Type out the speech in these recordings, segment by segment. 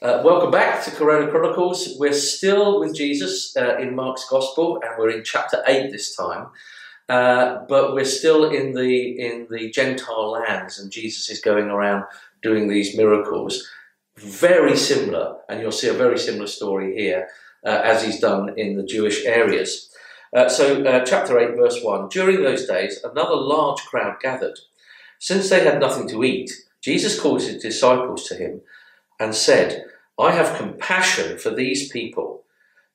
Uh, welcome back to Corona Chronicles. We're still with Jesus uh, in Mark's Gospel, and we're in chapter eight this time. Uh, but we're still in the in the Gentile lands, and Jesus is going around doing these miracles. Very similar, and you'll see a very similar story here uh, as he's done in the Jewish areas. Uh, so, uh, chapter eight, verse one. During those days, another large crowd gathered. Since they had nothing to eat, Jesus called his disciples to him and said, I have compassion for these people.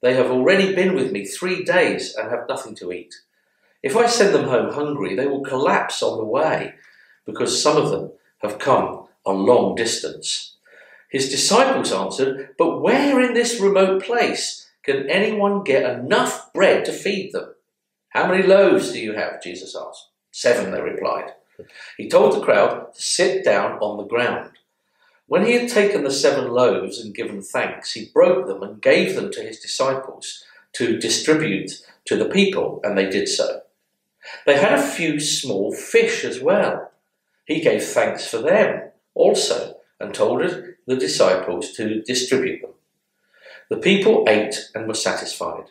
They have already been with me three days and have nothing to eat. If I send them home hungry, they will collapse on the way because some of them have come a long distance. His disciples answered, But where in this remote place can anyone get enough bread to feed them? How many loaves do you have? Jesus asked. Seven, they replied. He told the crowd to sit down on the ground. When he had taken the seven loaves and given thanks, he broke them and gave them to his disciples to distribute to the people, and they did so. They had a few small fish as well. He gave thanks for them also and told the disciples to distribute them. The people ate and were satisfied.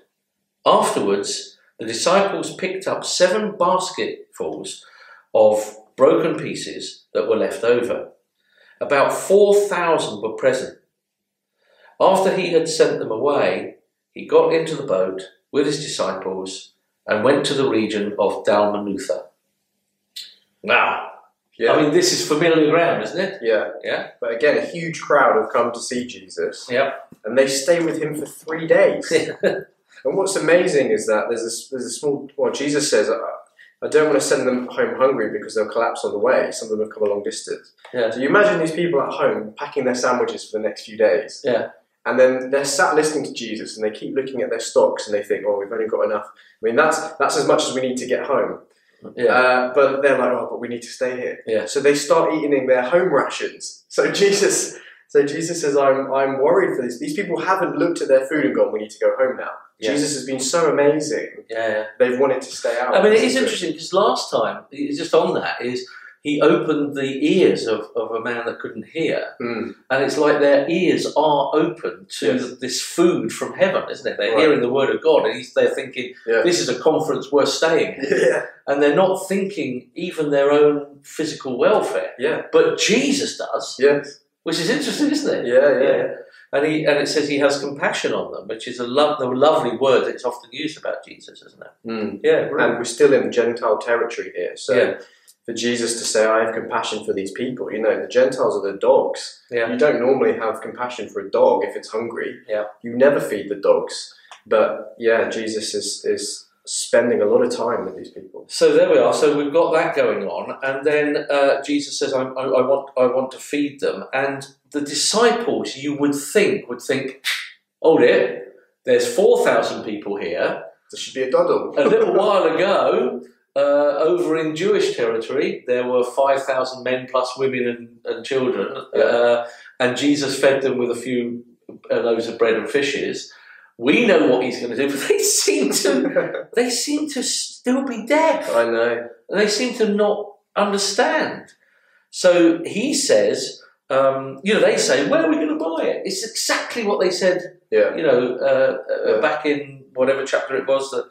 Afterwards, the disciples picked up seven basketfuls of broken pieces that were left over. About 4,000 were present. After he had sent them away, he got into the boat with his disciples and went to the region of Dalmanutha. Now, Yeah. I mean, this is familiar ground, isn't it? yeah. Yeah. But again, a huge crowd have come to see Jesus. Yeah. And they stay with him for three days. and what's amazing is that there's a, there's a small, well, Jesus says, uh, I, don't want to send them home hungry because they'll collapse on the way. Some of them have come a long distance. Yeah. So you imagine these people at home packing their sandwiches for the next few days. Yeah. And then they're sat listening to Jesus and they keep looking at their stocks and they think, oh, we've only got enough. I mean, that's, that's as much as we need to get home. Yeah. Uh, but they're like, oh, but we need to stay here. Yeah. So they start eating their home rations. So Jesus, so Jesus says, I'm, I'm worried for this. These people haven't looked at their food and gone, we need to go home now. Yeah. Jesus has been so amazing. yeah. yeah. They've wanted to stay out. I mean, it is interesting because last time, just on that, is he opened the ears of, of a man that couldn't hear. Mm. And it's like their ears are open to Yes. this food from heaven, isn't it? They're Right. hearing the word of God and he's, they're thinking, Yeah. this is a conference worth staying at. Yeah. And they're not thinking even their own physical welfare. Yeah. But Jesus does, Yes. Which is interesting, isn't it? Yeah. Yeah. And he and it says he has compassion on them, which is a lo- the lovely word that's often used about Jesus, isn't it? Mm. Yeah, And we're still in Gentile territory here. So Yeah. for Jesus to say, I have compassion for these people, you know, the Gentiles are the dogs. yeah, You don't normally have compassion for a dog if it's hungry. Yeah. You never feed the dogs. But yeah, Jesus is, is spending a lot of time with these people. So there we are. So we've got that going on, and then uh, Jesus says, I, I, "I want, I want to feed them." And the disciples, you would think, would think, "Hold it, there's four thousand people here. There should be a doddle. A little while ago, uh, over in Jewish territory, there were five thousand men plus women and, and children, uh, and Jesus fed them with a few uh, loaves of bread and fishes." We know what he's going to do, but they seem to they seem to still be deaf. I know. And they seem to not understand. So he says, um, you know, they say, where are we going to buy it? It's exactly what they said, Yeah. you know, uh, uh, Yeah. back in whatever chapter it was that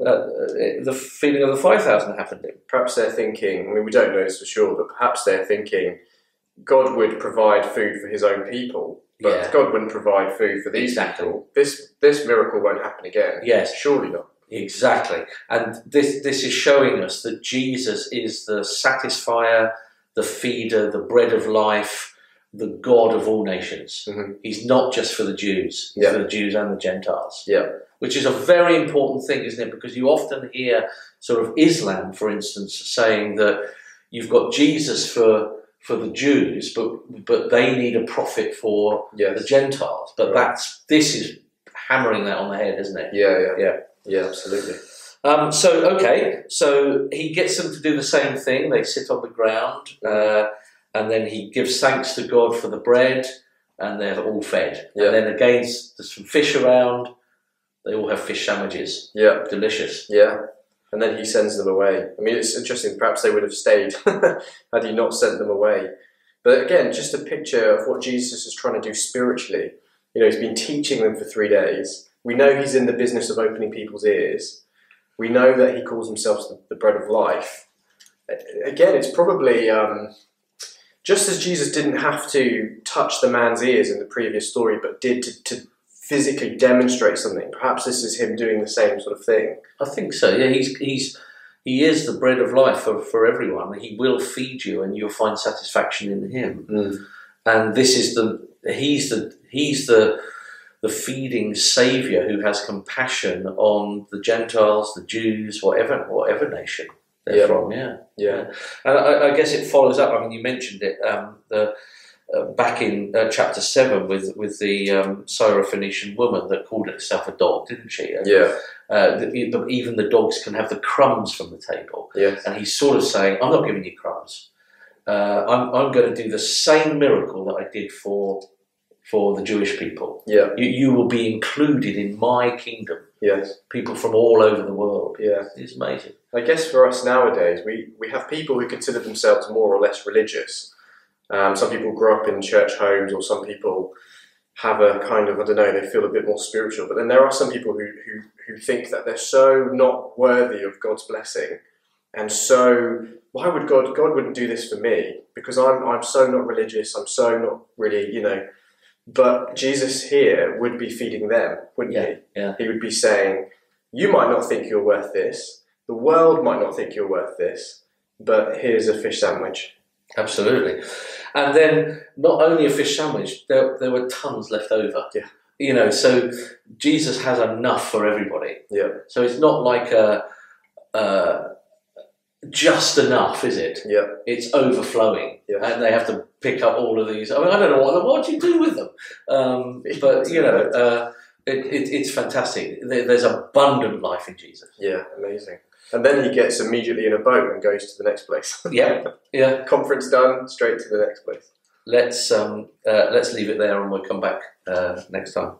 uh, uh, the feeding of the 5,000 happened in. Perhaps they're thinking, I mean, we don't know this for sure, but perhaps they're thinking God would provide food for his own people, but Yeah. God wouldn't provide food for these Exactly. people. This, this miracle won't happen again. Yes, Surely not. exactly. And this, this is showing us that Jesus is the satisfier, the feeder, the bread of life, the God of all nations. Mhm. He's not just for the Jews, he's Yeah. for the Jews and the Gentiles. Yeah. which is a very important thing, isn't it? Because you often hear sort of Islam, for instance, saying that you've got Jesus for for the Jews, but but they need a prophet for the Gentiles. But Right. that's this is hammering that on the head, isn't it? Yeah, yeah. Yeah. Yeah, absolutely. Um, so okay, so he gets them to do the same thing. They sit on the ground, uh, and then he gives thanks to God for the bread, and they're all fed. Yeah. And then again, there's some fish around. They all have fish sandwiches. Yeah. Delicious. Yeah. And then he sends them away. I mean, it's interesting. Perhaps they would have stayed had he not sent them away. But again, just a picture of what Jesus is trying to do spiritually. You know, he's been teaching them for three days. We know he's in the business of opening people's ears. We know that he calls himself the, bread of life. Again, it's probably um, just as Jesus didn't have to touch the man's ears in the previous story, but did to, to physically demonstrate something. Perhaps this is him doing the same sort of thing. I think so. Yeah, he's he's he is the bread of life for, for everyone. He will feed you, and you'll find satisfaction in him. Mm. And this is the he's the he's the the feeding savior who has compassion on the Gentiles, the Jews, whatever whatever nation they're Yeah. from. Yeah. Yeah, And I, I guess it follows up. I mean, you mentioned it um, the, uh, back in uh, chapter seven with with the um, Syrophoenician woman that called herself a dog, didn't she? And, yeah, Uh, that e- that even the dogs can have the crumbs from the table, yes, and he's sort of saying, "I'm not giving you crumbs. Uh, I'm I'm going to do the same miracle that I did for for the Jewish people. yeah, You, you will be included in my kingdom. yes, People from all over the world. yeah. It's amazing. I guess for us nowadays, we, we have people who consider themselves more or less religious. Um, some people grow up in church homes, or some people have a kind of, I don't know, they feel a bit more spiritual. But then there are some people who, who, who think that they're so not worthy of God's blessing. And so, why would God, God wouldn't do this for me? Because I'm, I'm so not religious, I'm so not really, you know. But Jesus here would be feeding them, wouldn't Yeah, he? yeah. He would be saying, You might not think you're worth this, the world might not think you're worth this, but here's a fish sandwich. Absolutely. And then not only a fish sandwich, there, there were tons left over. Yeah. You know, so Jesus has enough for everybody. Yeah, So it's not like a, uh, just enough, is it? yeah, It's overflowing, Yeah. and they have to pick up all of these. I mean, I don't know what what do you do with them, um, but you know, uh, it, it, it's fantastic. There's abundant life in Jesus. yeah, amazing. And then he gets immediately in a boat and goes to the next place. Yeah, yeah. Conference done, straight to the next place. Let's um, uh, let's leave it there, and we'll come back uh, next time.